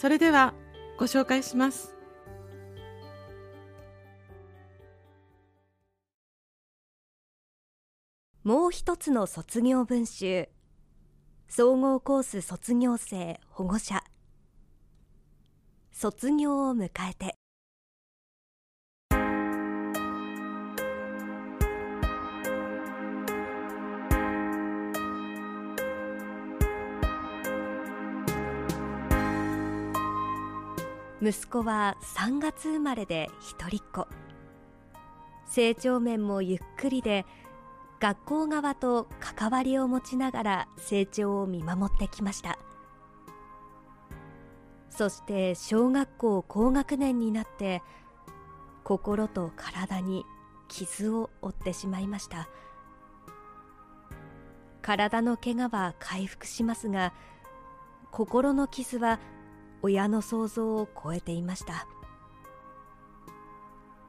それではご紹介します。もう一つの卒業文集。総合コース卒業生保護者。卒業を迎えて。息子は3月生まれで一人っ子。成長面もゆっくりで学校側と関わりを持ちながら成長を見守ってきました。そして小学校高学年になって心と体に傷を負ってしまいました。体の怪我は回復しますが心の傷は親の想像を超えていました。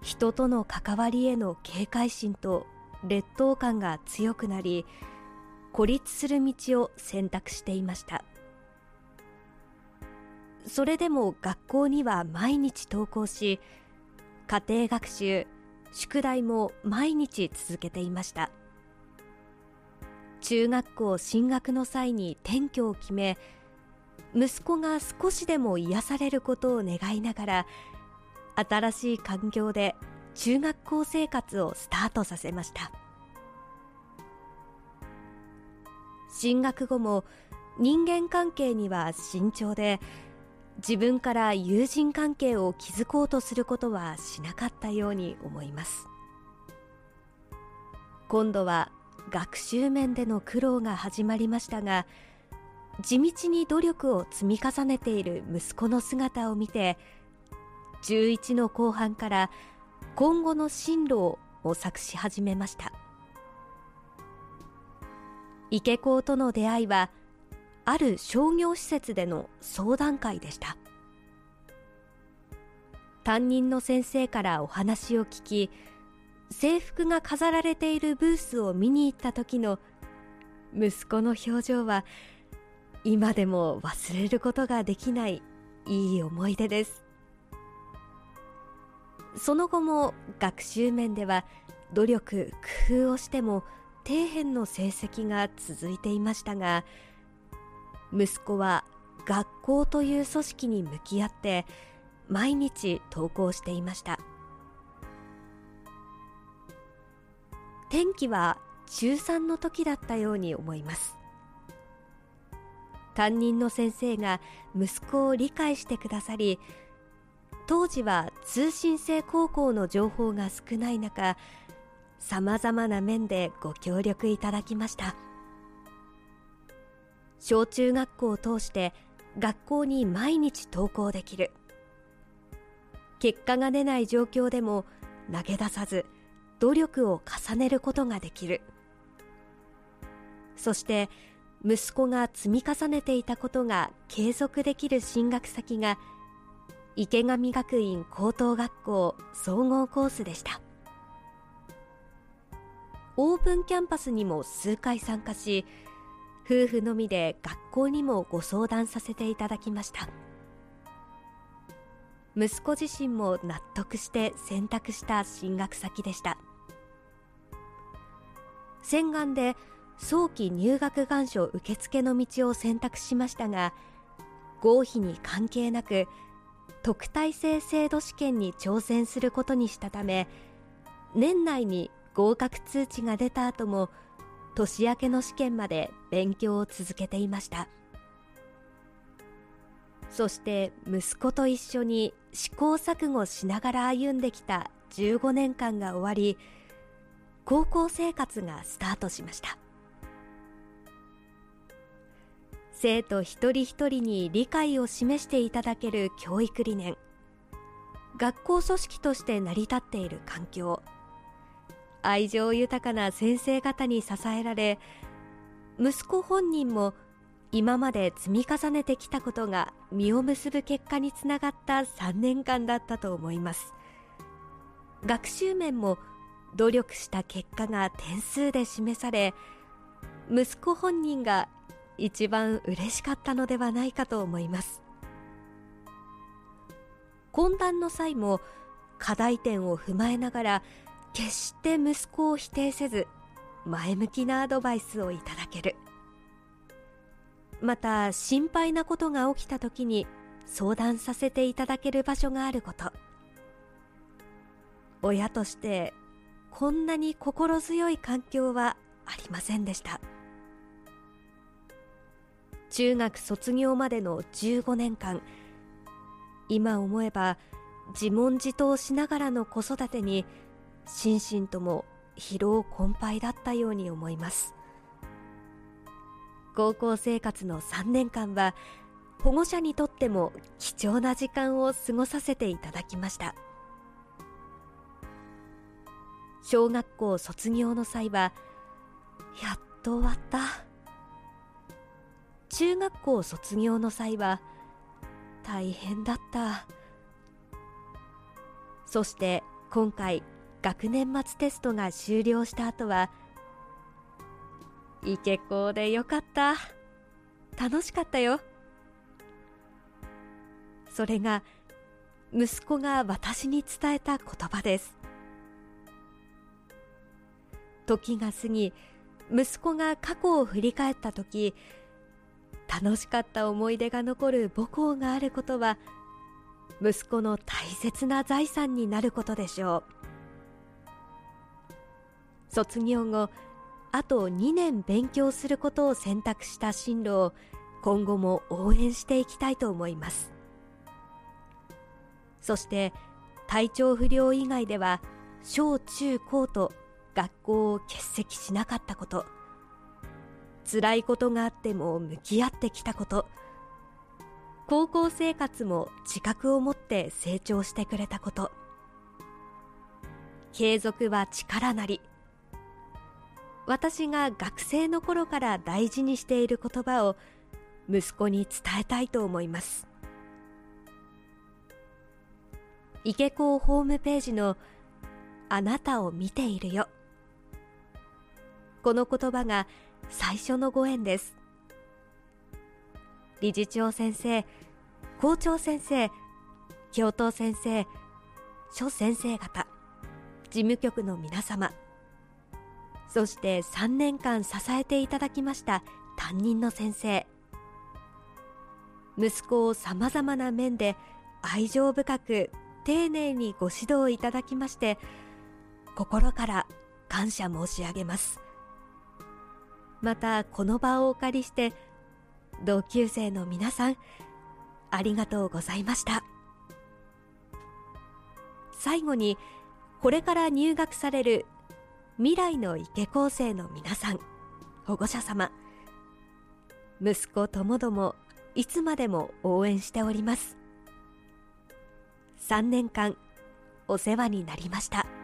人との関わりへの警戒心と劣等感が強くなり孤立する道を選択していました。それでも学校には毎日登校し家庭学習宿題も毎日続けていました。中学校進学の際に転居を決め息子が少しでも癒されることを願いながら新しい環境で中学校生活をスタートさせました。進学後も人間関係には慎重で自分から友人関係を築こうとすることはしなかったように思います。今度は学習面での苦労が始まりましたが地道に努力を積み重ねている息子の姿を見て11の後半から今後の進路を模索し始めました。池子との出会いはある商業施設での相談会でした。担任の先生からお話を聞き制服が飾られているブースを見に行った時の息子の表情は今でも忘れることができないいい思い出です。その後も学習面では努力工夫をしても底辺の成績が続いていましたが息子は学校という組織に向き合って毎日登校していました。転機は中3の時だったように思います。担任の先生が息子を理解してくださり当時は通信制高校の情報が少ない中さまざまな面でご協力いただきました。小中学校を通して学校に毎日登校できる。結果が出ない状況でも投げ出さず努力を重ねることができる。そして息子が積み重ねていたことが継続できる進学先が池上学院高等学校総合コースでした。オープンキャンパスにも数回参加し夫婦のみで学校にもご相談させていただきました。息子自身も納得して選択した進学先でした。洗顔で早期入学願書受付の道を選択しましたが合否に関係なく特待生制度試験に挑戦することにしたため年内に合格通知が出た後も年明けの試験まで勉強を続けていました。そして息子と一緒に試行錯誤しながら歩んできた15年間が終わり高校生活がスタートしました。生徒一人一人に理解を示していただける教育理念。学校組織として成り立っている環境。愛情豊かな先生方に支えられ息子本人も今まで積み重ねてきたことが実を結ぶ結果につながった3年間だったと思います。学習面も努力した結果が点数で示され息子本人が一番嬉しかったのではないかと思います。懇談の際も課題点を踏まえながら決して息子を否定せず前向きなアドバイスをいただける。また心配なことが起きた時に相談させていただける場所があること。親としてこんなに心強い環境はありませんでした。中学卒業までの15年間。今思えば自問自答しながらの子育てに心身とも疲労困憊だったように思います。高校生活の3年間は保護者にとっても貴重な時間を過ごさせていただきました。小学校卒業の際はやっと終わった。中学校卒業の際は大変だった。そして今回学年末テストが終了した後はイケ校でよかった。楽しかったよ。それが息子が私に伝えた言葉です。時が過ぎ息子が過去を振り返った時楽しかった思い出が残る母校があることは息子の大切な財産になることでしょう。卒業後あと2年勉強することを選択した進路を今後も応援していきたいと思います。そして体調不良以外では小中高と学校を欠席しなかったこと。辛いことがあっても向き合ってきたこと。高校生活も自覚を持って成長してくれたこと。継続は力なり。私が学生の頃から大事にしている言葉を息子に伝えたいと思います。池高ホームページのあなたを見ているよこの言葉が最初のご縁です。理事長先生校長先生教頭先生諸先生方事務局の皆様そして3年間支えていただきました担任の先生息子をさまざまな面で愛情深く丁寧にご指導いただきまして心から感謝申し上げます。またこの場をお借りして同級生の皆さんありがとうございました。最後にこれから入学される未来の池高生の皆さん保護者様息子ともどもいつまでも応援しております。3年間お世話になりました。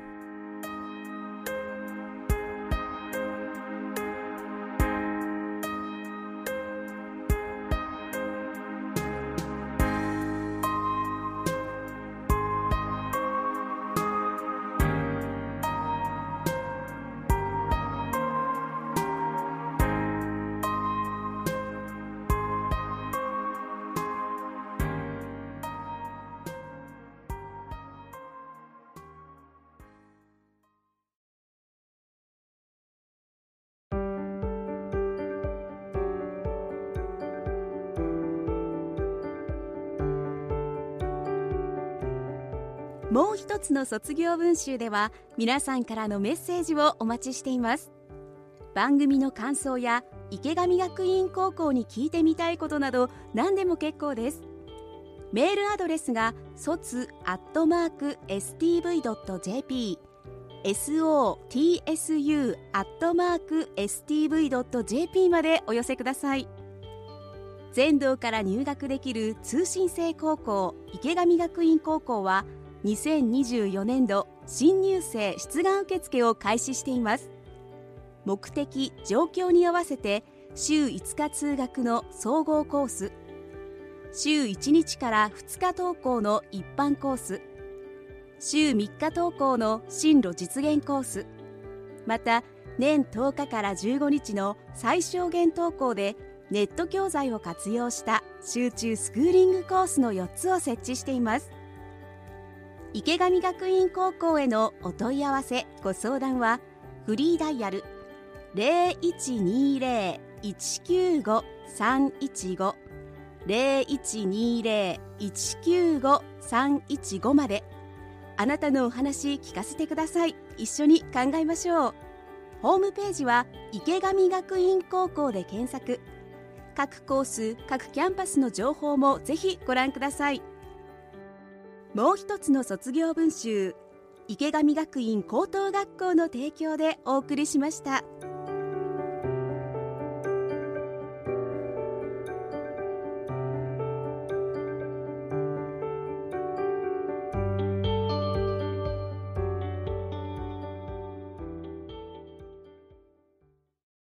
もう一つの卒業文集では皆さんからのメッセージをお待ちしています。番組の感想や池上学院高校に聞いてみたいことなど何でも結構です。メールアドレスが卒アットマーク stv.jp sotsu アットマーク stv.jp までお寄せください。全道から入学できる通信制高校池上学院高校は2024年度新入生出願受付を開始しています。目的状況に合わせて週5日通学の総合コース。週1日から2日登校の一般コース。週3日登校の進路実現コース。また年10日から15日の最小限登校でネット教材を活用した集中スクーリングコースの4つを設置しています。池上学院高校へのお問い合わせご相談はフリーダイヤル0120-195-315 0120-195-315まで。あなたのお話聞かせてください。一緒に考えましょう。ホームページは池上学院高校で検索。各コース各キャンパスの情報もぜひご覧ください。もう一つの卒業文集池上学院高等学校の提供でお送りしました。